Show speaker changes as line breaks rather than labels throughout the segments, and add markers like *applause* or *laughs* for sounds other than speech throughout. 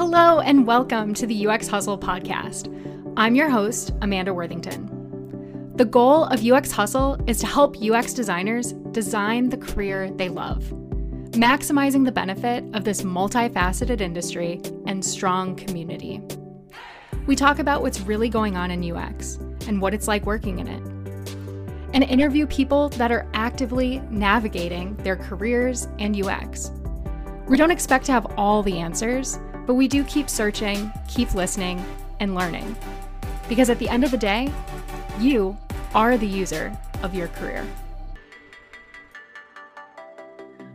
Hello, and welcome to the UX Hustle podcast. I'm your host, Amanda Worthington. The goal of UX Hustle is to help UX designers design the career they love, maximizing the benefit of this multifaceted industry and strong community. We talk about what's really going on in UX and what it's like working in it, and interview people that are actively navigating their careers and UX. We don't expect to have all the answers but we do keep searching, keep listening, and learning. Because at the end of the day, you are the user of your career.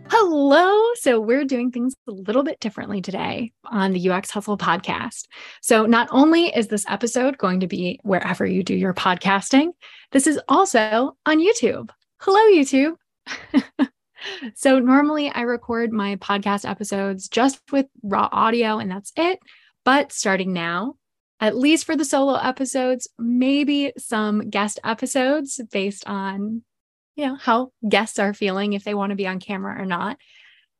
Hello. So, we're doing things a little bit differently today on the UX Hustle podcast. So, not only is this episode going to be wherever you do your podcasting, this is also on YouTube. Hello, YouTube. *laughs* So normally I record my podcast episodes just with raw audio and that's it. But starting now, at least for the solo episodes, maybe some guest episodes based on, you know, how guests are feeling if they want to be on camera or not.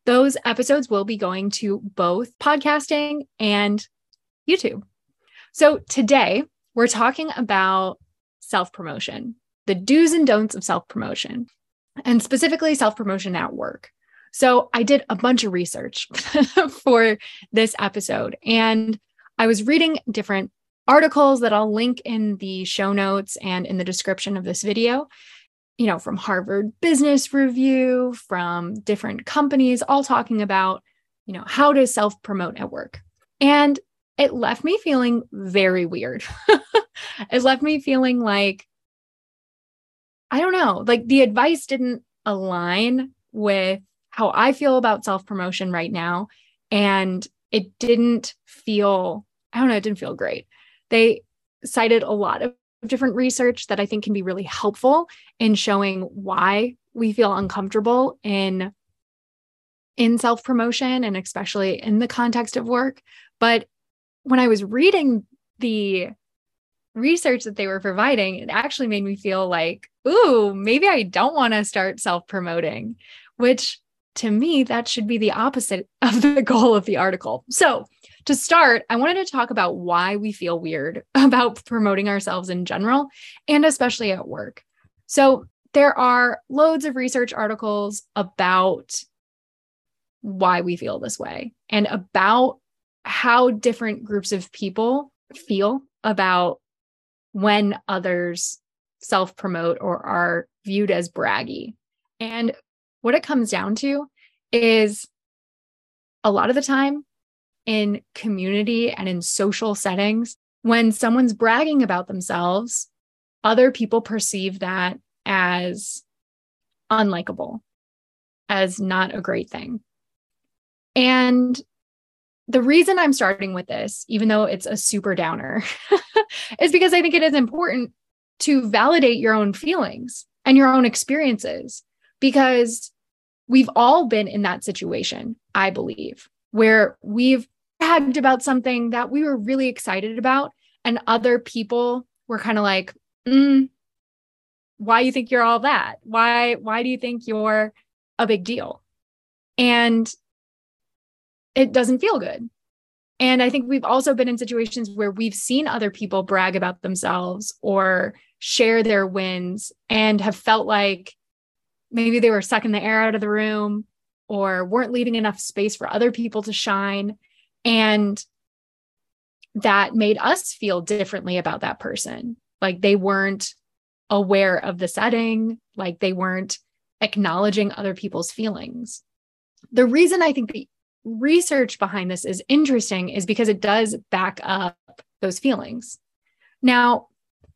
Those episodes will be going to both podcasting and YouTube. So today we're talking about self promotion, the do's and don'ts of self promotion and specifically self promotion at work. So I did a bunch of research *laughs* for this episode and I was reading different articles that I'll link in the show notes and in the description of this video, you know, from Harvard Business Review, from different companies, all talking about, you know, how to self promote at work. And it left me feeling very weird. *laughs* it left me feeling like I don't know, like the advice didn't align with how I feel about self promotion right now. And it didn't feel, I don't know, it didn't feel great. They cited a lot of different research that I think can be really helpful in showing why we feel uncomfortable in in self promotion and especially in the context of work but when i was reading the research that they were providing, it actually made me feel like, ooh, maybe I don't want to start self promoting, which to me, that should be the opposite *laughs* of the goal of the article. So, to start, I wanted to talk about why we feel weird *laughs* about promoting ourselves in general and especially at work. So, there are loads of research articles about why we feel this way and about how different groups of people feel about when others self promote or are viewed as braggy. And what it comes down to is a lot of the time in community and in social settings, when someone's bragging about themselves, other people perceive that as unlikable, as not a great thing. And the reason I'm starting with this, even though it's a super downer, *laughs* is because I think it is important to validate your own feelings and your own experiences because we've all been in that situation, I believe, where we've bragged about something that we were really excited about and other people were kind of like, mm, why you think you're all that? Why why do you think you're a big deal? And it doesn't feel good. And I think we've also been in situations where we've seen other people brag about themselves or share their wins and have felt like maybe they were sucking the air out of the room or weren't leaving enough space for other people to shine. And that made us feel differently about that person. Like they weren't aware of the setting, like they weren't acknowledging other people's feelings. The reason I think the research behind this is interesting is because it does back up those feelings. Now,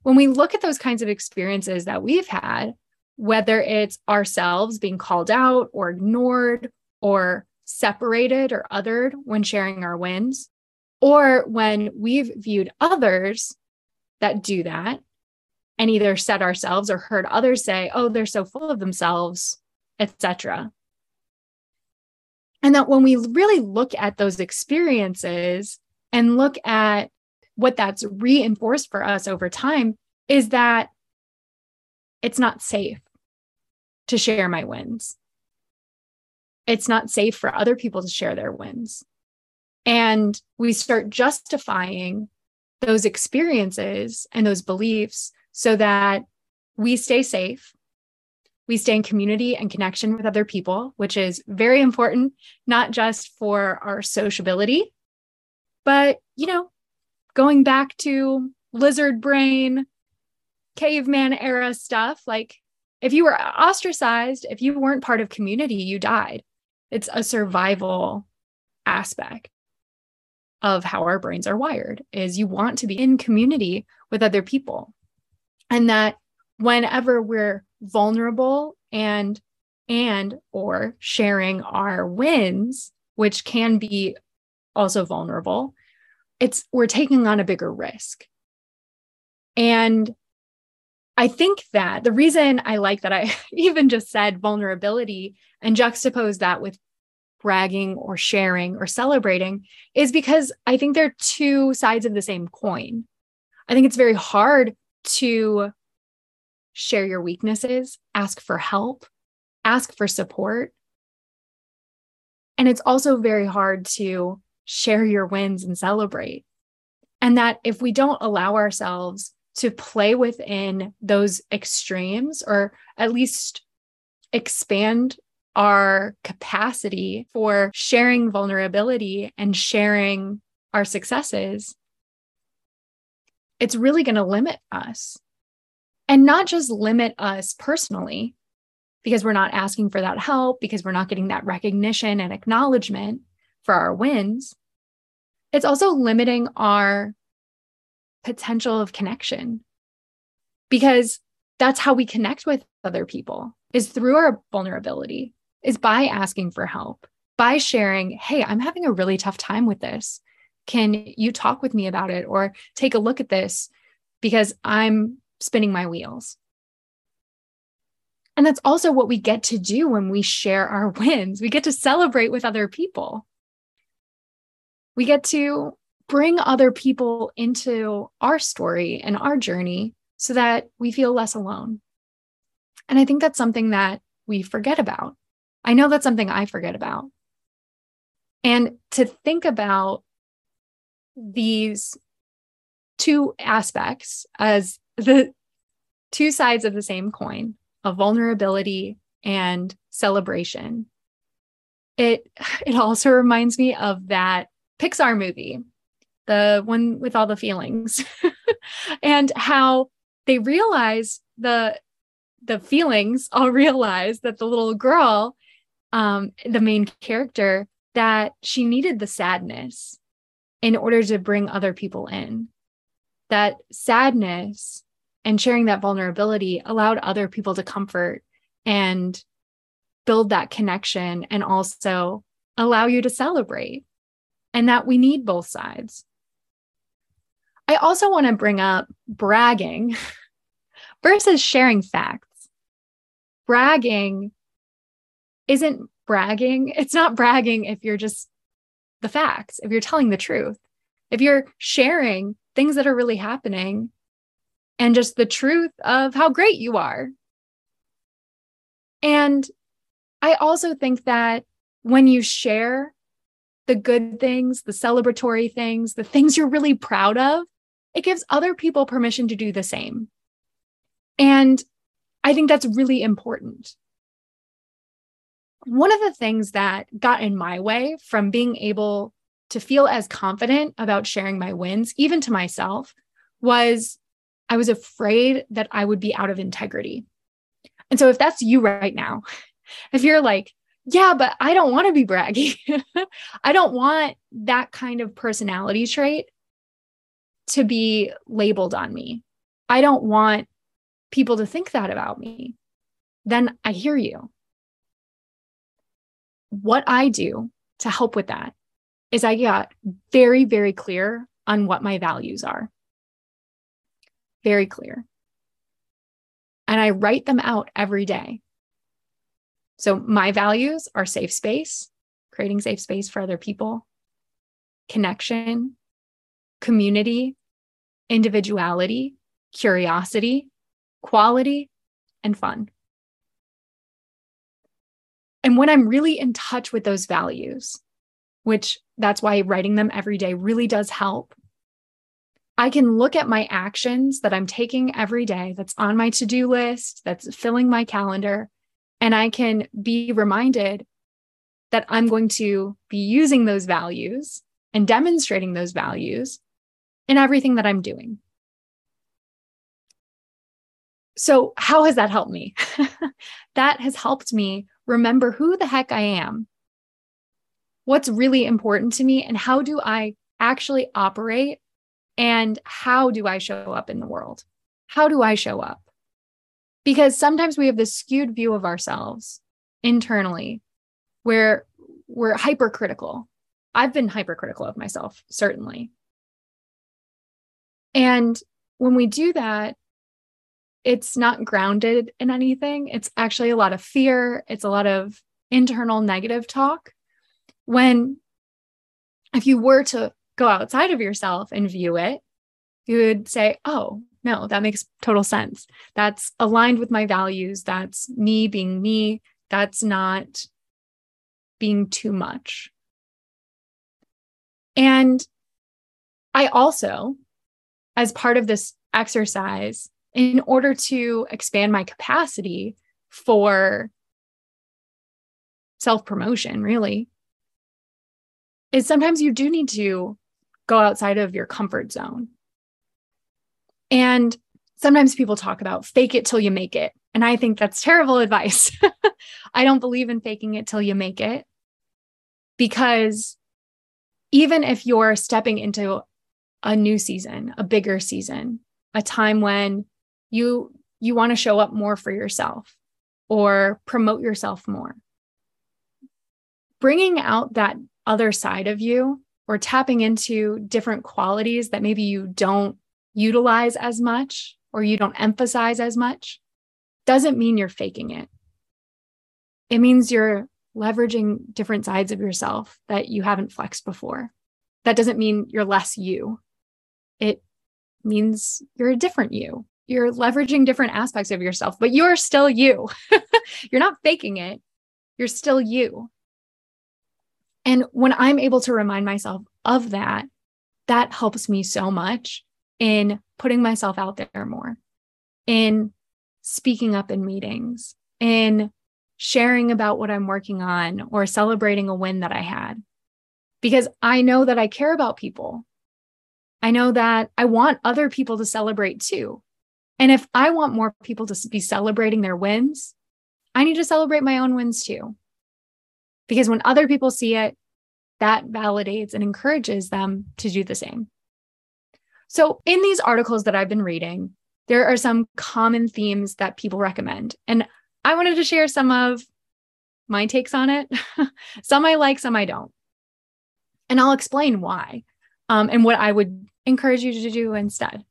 when we look at those kinds of experiences that we've had, whether it's ourselves being called out or ignored or separated or othered when sharing our wins, or when we've viewed others that do that and either said ourselves or heard others say, oh, they're so full of themselves, etc. And that when we really look at those experiences and look at what that's reinforced for us over time, is that it's not safe to share my wins. It's not safe for other people to share their wins. And we start justifying those experiences and those beliefs so that we stay safe. We stay in community and connection with other people, which is very important, not just for our sociability, but, you know, going back to lizard brain, caveman era stuff, like if you were ostracized, if you weren't part of community, you died. It's a survival aspect of how our brains are wired is you want to be in community with other people. And that whenever we're vulnerable and and or sharing our wins, which can be also vulnerable, it's we're taking on a bigger risk. And I think that the reason I like that I *laughs* even just said vulnerability and juxtapose that with bragging or sharing or celebrating is because I think they're two sides of the same coin. I think it's very hard to share your weaknesses, ask for help, ask for support. And it's also very hard to share your wins and celebrate. And that if we don't allow ourselves to play within those extremes or at least expand our capacity for sharing vulnerability and sharing our successes, it's really going to limit us. And not just limit us personally, because we're not asking for that help, because we're not getting that recognition and acknowledgement for our wins. It's also limiting our potential of connection because that's how we connect with other people is through our vulnerability is by asking for help, by sharing, hey, I'm having a really tough time with this. Can you talk with me about it or take a look at this because I'm spinning my wheels? And that's also what we get to do when we share our *laughs* wins. We get to celebrate with other people. We get to bring other people into our story and our journey so that we feel less alone. And I think that's something that we forget about. I know that's something I forget about. And to think about these two aspects as the two sides of the same coin of vulnerability and celebration. It it also reminds me of that Pixar movie, the one with all the feelings, *laughs* and how they realize the the feelings all *laughs* realize that the little girl um, the main character that she needed the sadness in order to bring other people in. That sadness and sharing that vulnerability allowed other people to comfort and build that connection and also allow you to celebrate. And that we need both sides. I also want to bring up bragging *laughs* versus sharing facts. Bragging isn't bragging. It's not bragging if you're just the facts, if you're telling the truth, if you're sharing things that are really happening and just the truth of how great you are. And I also think that when you share the good things, the celebratory things, the things you're really proud of, it gives other people permission to do the same. And I think that's really important one of the things that got in my way from being able to feel as confident about sharing my wins, even to myself, was I was afraid that I would be out of integrity. And so, if that's you right now, *laughs* if you're like, yeah, but I don't want to be braggy, *laughs* I don't want that kind of personality trait to be labeled on me. I don't want people to think that about me. Then I hear you what I do to help with that is I got very, very clear on what my values are. Very clear. And I write them out every day. So my values are safe space, creating safe space for other people, connection, community, individuality, curiosity, quality, and fun. And when I'm really in touch with those values, which that's why writing them every day really does help. I can look at my actions that I'm taking every day, that's on my to do list, that's filling my calendar, and I can be reminded that I'm going to be using those values and demonstrating those values in everything that I'm doing. So, how has that helped me? *laughs* that has helped me remember who the heck I am, what's really important to me, and how do I actually operate, and how do I show up in the world? How do I show up? Because sometimes we have this skewed view of ourselves internally where we're hypercritical. I've been hypercritical of myself, certainly. And when we do that, it's not grounded in anything. It's actually a lot of fear, it's a lot of internal negative talk. When, if you were to go outside of yourself and view it, you would say, oh, no, that makes total sense. That's aligned with my values. That's me being me. That's not being too much. And I also, as part of this exercise, in order to expand my capacity for self promotion, really, is sometimes you do need to go outside of your comfort zone. And sometimes people talk about fake it till you make it. And I think that's terrible *laughs* advice. I don't believe in faking it till you make it because even if you're stepping into a new season, a bigger season, a time when you you want to show up more for yourself or promote yourself more. Bringing out that other side of you or tapping into different qualities that maybe you don't utilize as much or you don't emphasize as much doesn't mean you're faking it. It means you're leveraging different sides of yourself that you haven't flexed before. That doesn't mean you're less you. It means you're a different you. You're leveraging different aspects of yourself, but you're still you. *laughs* you're not faking it. You're still you. And when I'm able to remind myself of that, that helps me so much in putting myself out there more, in speaking up in meetings, in sharing about what I'm working on or celebrating a win that I had. Because I know that I care about people. I know that I want other people to celebrate too. And if I want more people to be celebrating their wins, I need to celebrate my own wins too. Because when other people see it, that validates and encourages them to do the same. So, in these articles that I've been reading, there are some common themes that people recommend. And I wanted to share some of my takes on it. *laughs* some I like, some I don't. And I'll explain why um, and what I would encourage you to do instead.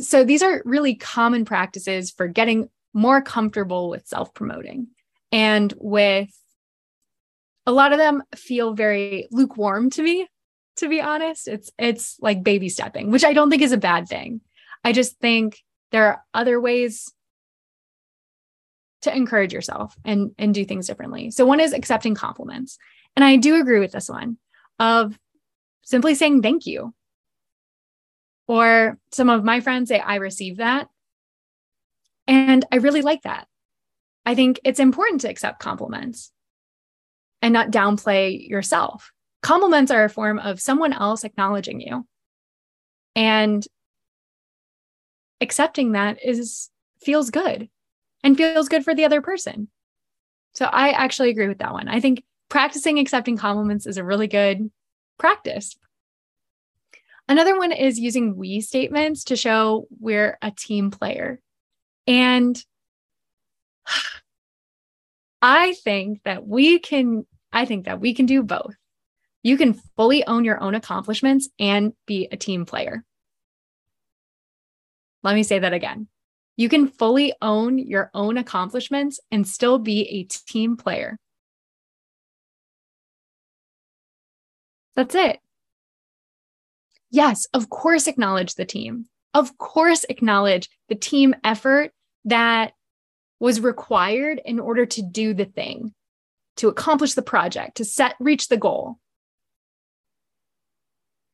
So, these are really common practices for getting more comfortable with self promoting and with a lot of them feel very lukewarm to me to be honest. It's it's like baby stepping which i don't think is a bad thing. I just think there are other ways to encourage yourself and and do things differently. So one is accepting compliments. And i do agree with this one of simply saying thank you. Or some of my friends say i received that. And i really like that. I think it's important to accept compliments and not downplay yourself. Compliments are a form of someone else acknowledging you. And accepting that is feels good and feels good for the other person. So I actually agree with that one. I think practicing accepting compliments is a really good practice. Another one is using we statements to show we're a team player. And I think that we can, I think that we can do both. You can fully own your own accomplishments and be a team player. Let me say that again. You can fully own your own accomplishments and still be a team player. That's it. Yes, of course, acknowledge the team. Of course, acknowledge the team effort that was required in order to do the thing, to accomplish the project, to set reach the goal.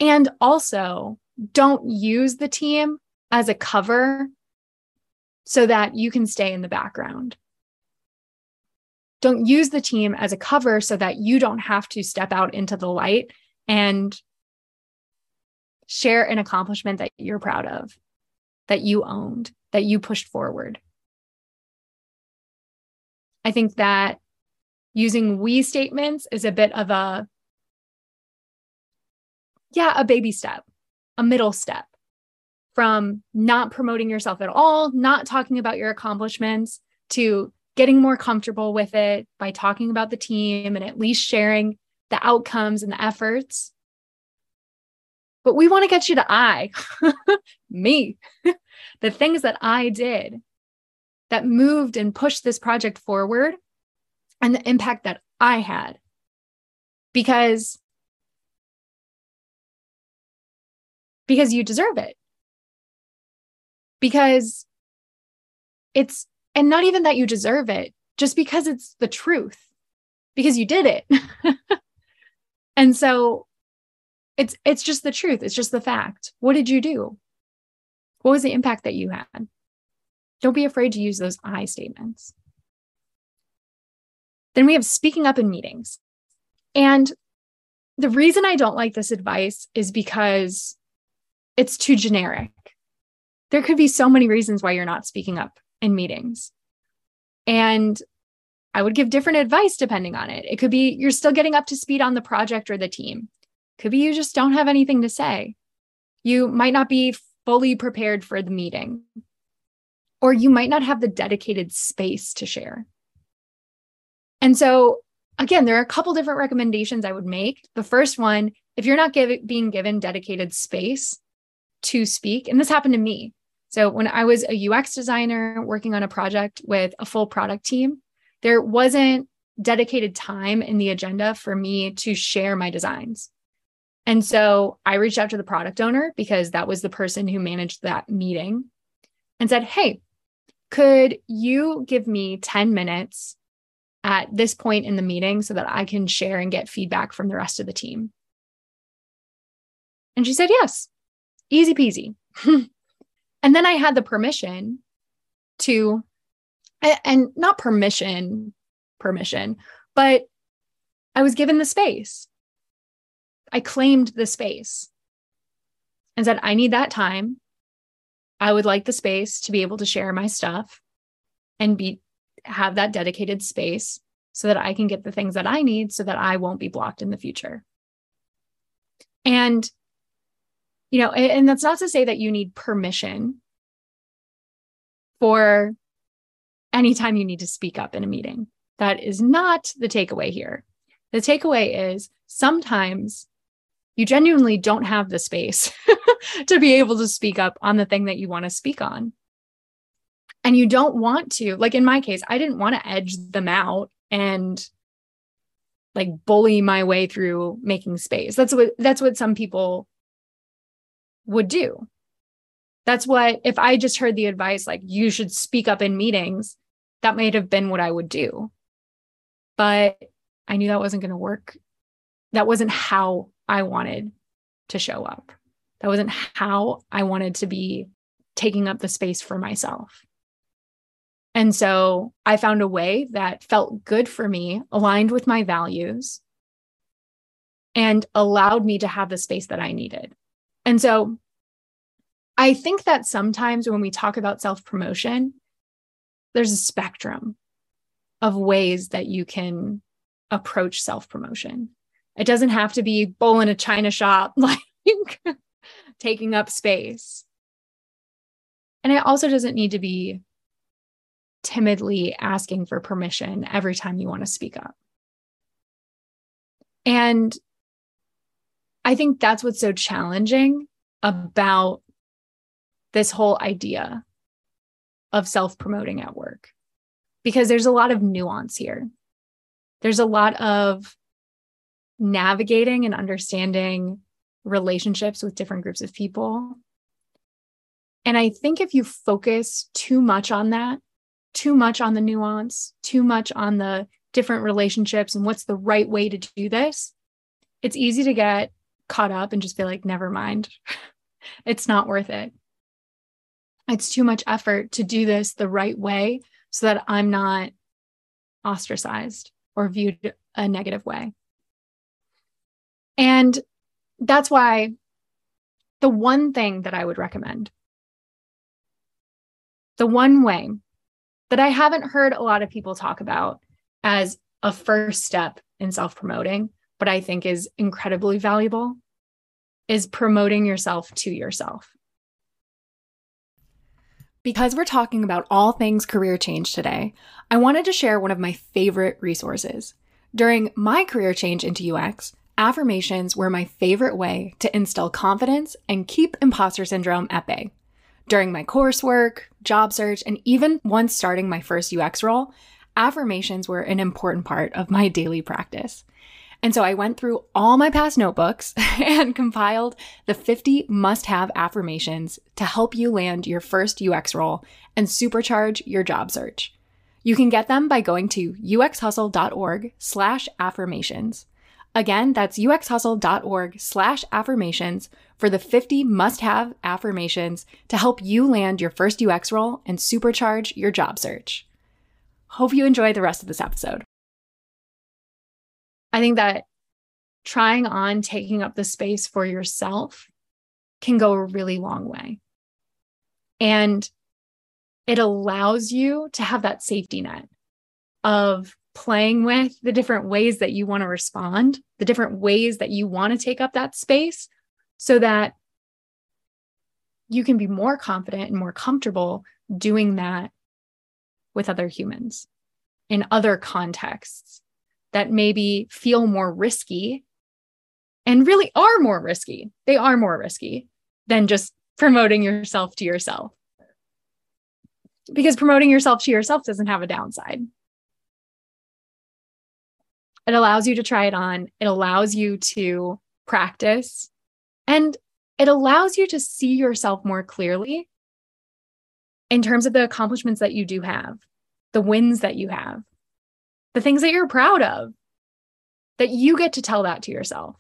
And also, don't use the team as a cover so that you can stay in the background. Don't use the team as a cover so that you don't have to step out into the light and share an accomplishment that you're proud of, that you owned, that you pushed forward. I think that using we statements is a bit of a, yeah, a baby step, a middle step from not promoting yourself at all, not talking about your accomplishments, to getting more comfortable with it by talking about the team and at least sharing the outcomes and the efforts. But we want to get you to I, *laughs* me, *laughs* the things that I did that moved and pushed this project forward and the impact that I had. Because because you deserve it. Because it's and not even that you deserve it, just because it's the truth. Because you did it. *laughs* and so it's it's just the truth. It's just the fact. What did you do? What was the impact that you had? Don't be afraid to use those I statements. Then we have speaking up in meetings. And the reason I don't like this advice is because it's too generic. There could be so many reasons why you're not speaking up in meetings. And I would give different advice depending on it. It could be you're still getting up to speed on the project or the team. Could be you just don't have anything to say. You might not be fully prepared for the meeting, or you might not have the dedicated space to share. And so, again, there are a couple different recommendations I would make. The first one, if you're not give, being given dedicated space to speak, and this happened to me. So, when I was a UX designer working on a project with a full product team, there wasn't dedicated time in the agenda for me to share my designs. And so I reached out to the product owner because that was the person who managed that meeting and said, Hey, could you give me 10 minutes at this point in the meeting so that I can share and get feedback from the rest of the team? And she said, yes, easy peasy. *laughs* and then I had the permission to, and not permission, permission, but I was given the space. I claimed the space and said, I need that time. I would like the space to be able to share my stuff and be have that dedicated space so that I can get the things that I need so that I won't be blocked in the future. And, you know, and that's not to say that you need permission for anytime you need to speak up in a meeting. That is not the takeaway here. The takeaway is sometimes you genuinely don't have the space *laughs* to be able to speak up on the thing that you want to speak on. And you don't want to like in my case i didn't want to edge them out and like bully my way through making space. That's what that's what some people would do. That's what if i just heard the advice like you should speak up in meetings that might have been what i would do. But i knew that wasn't going to work. That wasn't how i wanted to show up that wasn't how i wanted to be taking up the space for myself and so I found a way that felt good for me, aligned with my values, and allowed me to have the space that I needed. And so I think that sometimes when we talk about self promotion, there's a spectrum of ways that you can approach self promotion. It doesn't have to be bull in a china shop, *laughs* like taking up space. And it also doesn't need to be timidly asking for permission every time you want to speak up. And I think that's what's so challenging about this whole idea of self promoting at work, because there's a lot of nuance here. There's a lot of navigating and understanding relationships with different groups of people. And I think if you focus too much on that, too much on the nuance, too much on the different relationships and what's the right way to do this, it's easy to get caught up and just be like, never mind. *laughs* it's not worth it. It's too much effort to do this the right way so that I'm not ostracized or viewed a negative way. And that's why the one thing that I would recommend, the one way that I haven't heard a lot of people talk about as a first step in self promoting, but I think is incredibly valuable, is promoting yourself to yourself. Because we're talking about all things career change today, I wanted to share one of my favorite resources. During my career change into UX, affirmations were my favorite way to instill confidence and keep imposter syndrome at bay. During my coursework, job search, and even once starting my first UX role, affirmations were an important part of my daily practice. And so I went through all my past notebooks *laughs* and compiled the 50 must have affirmations to help you land your first UX role and supercharge your job search. You can get them by going to uxhustle.org slash affirmations. Again, that's uxhustle.org slash affirmations for the 50 must have affirmations to help you land your first UX role and supercharge your job search. Hope you enjoy the rest of this episode. I think that trying on taking up the space for yourself can go a really long way. And it allows you to have that safety net of playing with the different ways that you want to respond, the different ways that you want to take up that space so that you can be more confident and more comfortable doing that with other humans in other contexts that maybe feel more risky and really are more risky. They are more risky than just promoting yourself to yourself. Because promoting yourself to yourself doesn't have a downside. It allows you to try it on, it allows you to practice, and it allows you to see yourself more clearly in terms of the accomplishments that you do have, the wins that you have, the things that you're proud of, that you get to tell that to yourself.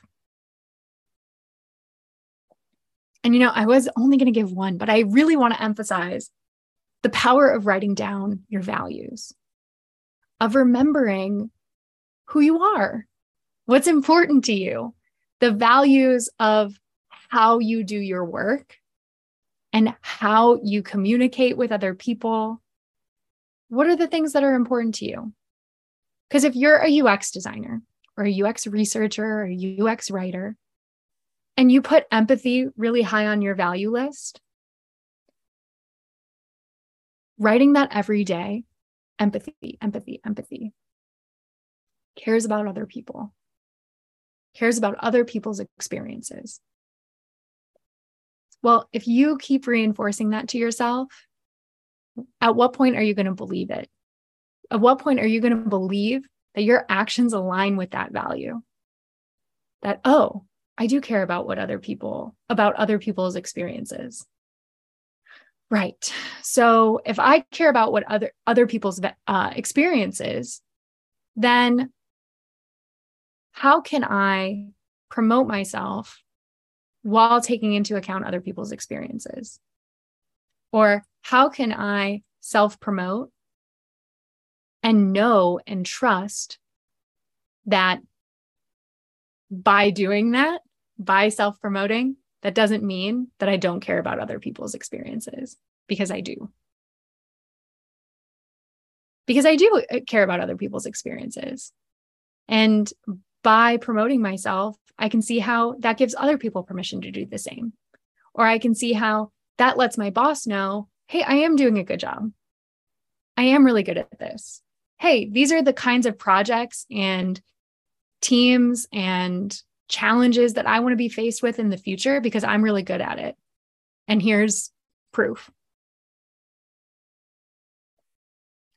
And you know, I was only going to give one, but I really want to emphasize the power of writing down your values, of remembering who you are, what's important to you, the values of how you do your work and how you communicate with other people. What are the things that are important to you? Because if you're a UX designer or a UX researcher or a UX writer, and you put empathy really high on your value list, writing that every day, empathy, empathy, empathy, cares about other people, cares about other people's experiences. Well, if you keep reinforcing that to yourself, at what point are you going to believe it? At what point are you going to believe that your actions align with that value? That, oh, I do care about what other people, about other people's experiences. Right. So if I care about what other other people's uh, experiences, then how can I promote myself while taking into account other people's experiences? Or how can I self promote and know and trust that by doing that, by self promoting, that doesn't mean that I don't care about other people's experiences because I do. Because I do uh, care about other people's experiences. And by promoting myself, I can see how that gives other people permission to do the same. Or I can see how that lets my boss know hey, I am doing a good job. I am really good at this hey, these are the kinds of projects and teams and challenges that I want to be faced with in the future because I'm really good at it. And here's proof.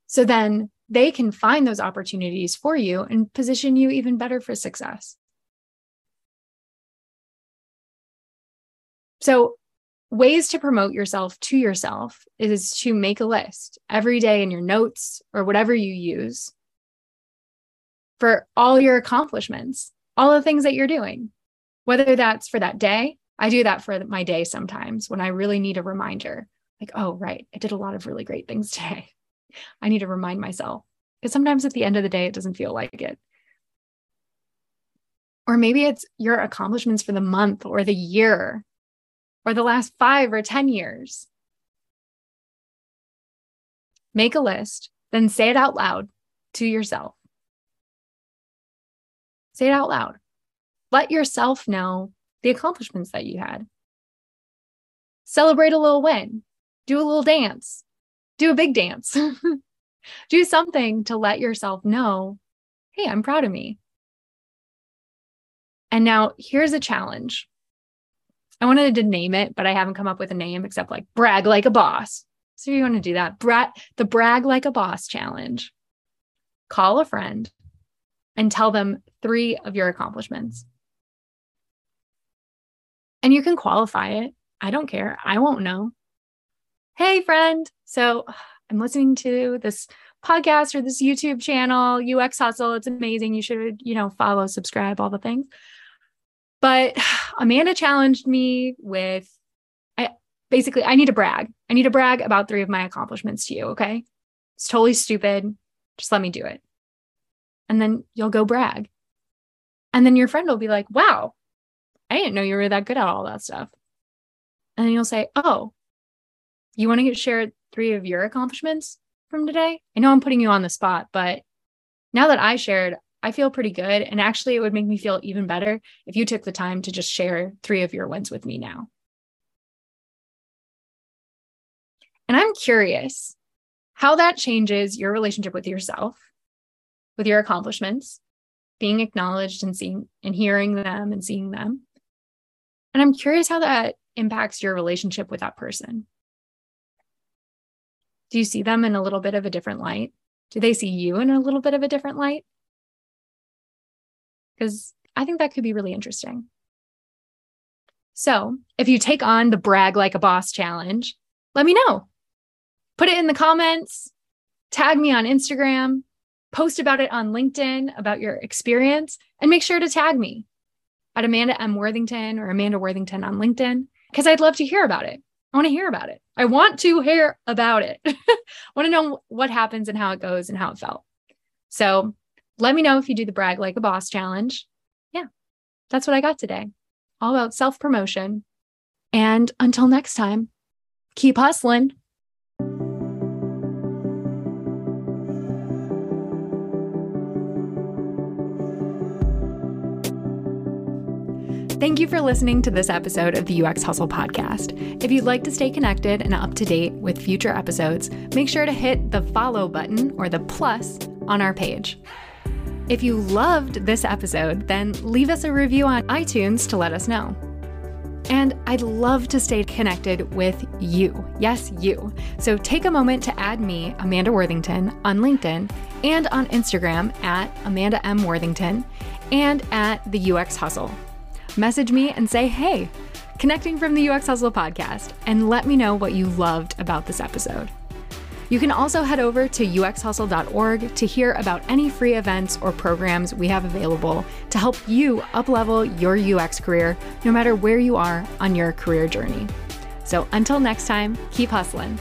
So then they can find those opportunities for you and position you even better for success. So ways to promote yourself to yourself is to make a list every day in your notes or whatever you use for all your accomplishments, all the things that you're doing. Whether that's for that day, I do that for my day sometimes when I really need a reminder like, oh, right, I did a lot of really great things *laughs* today. I need to remind myself because sometimes at the end of the day, it doesn't feel like it. Or maybe it's your accomplishments for the month or the year or the last five or 10 years. Make a list, then say it out loud to yourself. Say it out loud. Let yourself know the accomplishments that you had. Celebrate a little win, do a little dance, do a big dance, *laughs* do something to let yourself know, hey, I'm proud of me. And now here's a challenge. I wanted to name it, but I haven't come up with a name except like brag like a boss. So you want to do that, Bra- the brag like a boss challenge. Call a friend and tell them three of your accomplishments. And you can qualify it. I don't care. I won't know. Hey, friend. So uh, I'm listening to this podcast or this YouTube channel, UX Hustle. It's amazing. You should, you know, follow, subscribe, all the things. But *sighs* Amanda challenged me with I basically I need to brag. I need to brag about three of my accomplishments to you, okay? It's totally stupid. Just let me do it. And then you'll go brag. And then your friend will be like, "Wow, I didn't know you were that good at all that stuff." And then you'll say, "Oh, you want to share three of your accomplishments from today?" I know I'm putting you on the spot, but now that I shared, I feel pretty good. And actually, it would make me feel even better if you took the time to just share three of your wins with me now. And I'm curious how that changes your relationship with yourself, with your accomplishments, being acknowledged and seeing and hearing them and seeing them. And I'm curious how that impacts your relationship with that person. Do you see them in a little bit of a different light? Do they see you in a little bit of a different light? because I think that could be really interesting. So, if you take on the brag like a boss challenge, let me know. Put it in the comments, tag me on Instagram, post about it on LinkedIn about your experience, and make sure to tag me at Amanda M. Worthington or Amanda Worthington on LinkedIn because I'd love to hear about it. I want to hear about it. I want to hear about it. I want to know what happens and how it goes and how it felt. So let me know if you do the brag like a boss challenge. Yeah, that's what I got today. All about self promotion. And until next time, keep hustling. Thank you for listening to this episode of the UX Hustle podcast. If you'd like to stay connected and up to date with future episodes, make sure to hit the follow button or the plus on our page. If you loved this episode, then leave us a review on iTunes to let us know. And I'd love to stay connected with you. Yes, you. So take a moment to add me, Amanda Worthington, on LinkedIn and on Instagram at Amanda M. Worthington and at the UX Hustle. Message me and say, hey, connecting from the UX Hustle podcast, and let me know what you loved about this episode. You can also head over to uxhustle.org to hear about any free events or programs we have available to help you uplevel your UX career no matter where you are on your career journey. So until next time, keep hustling.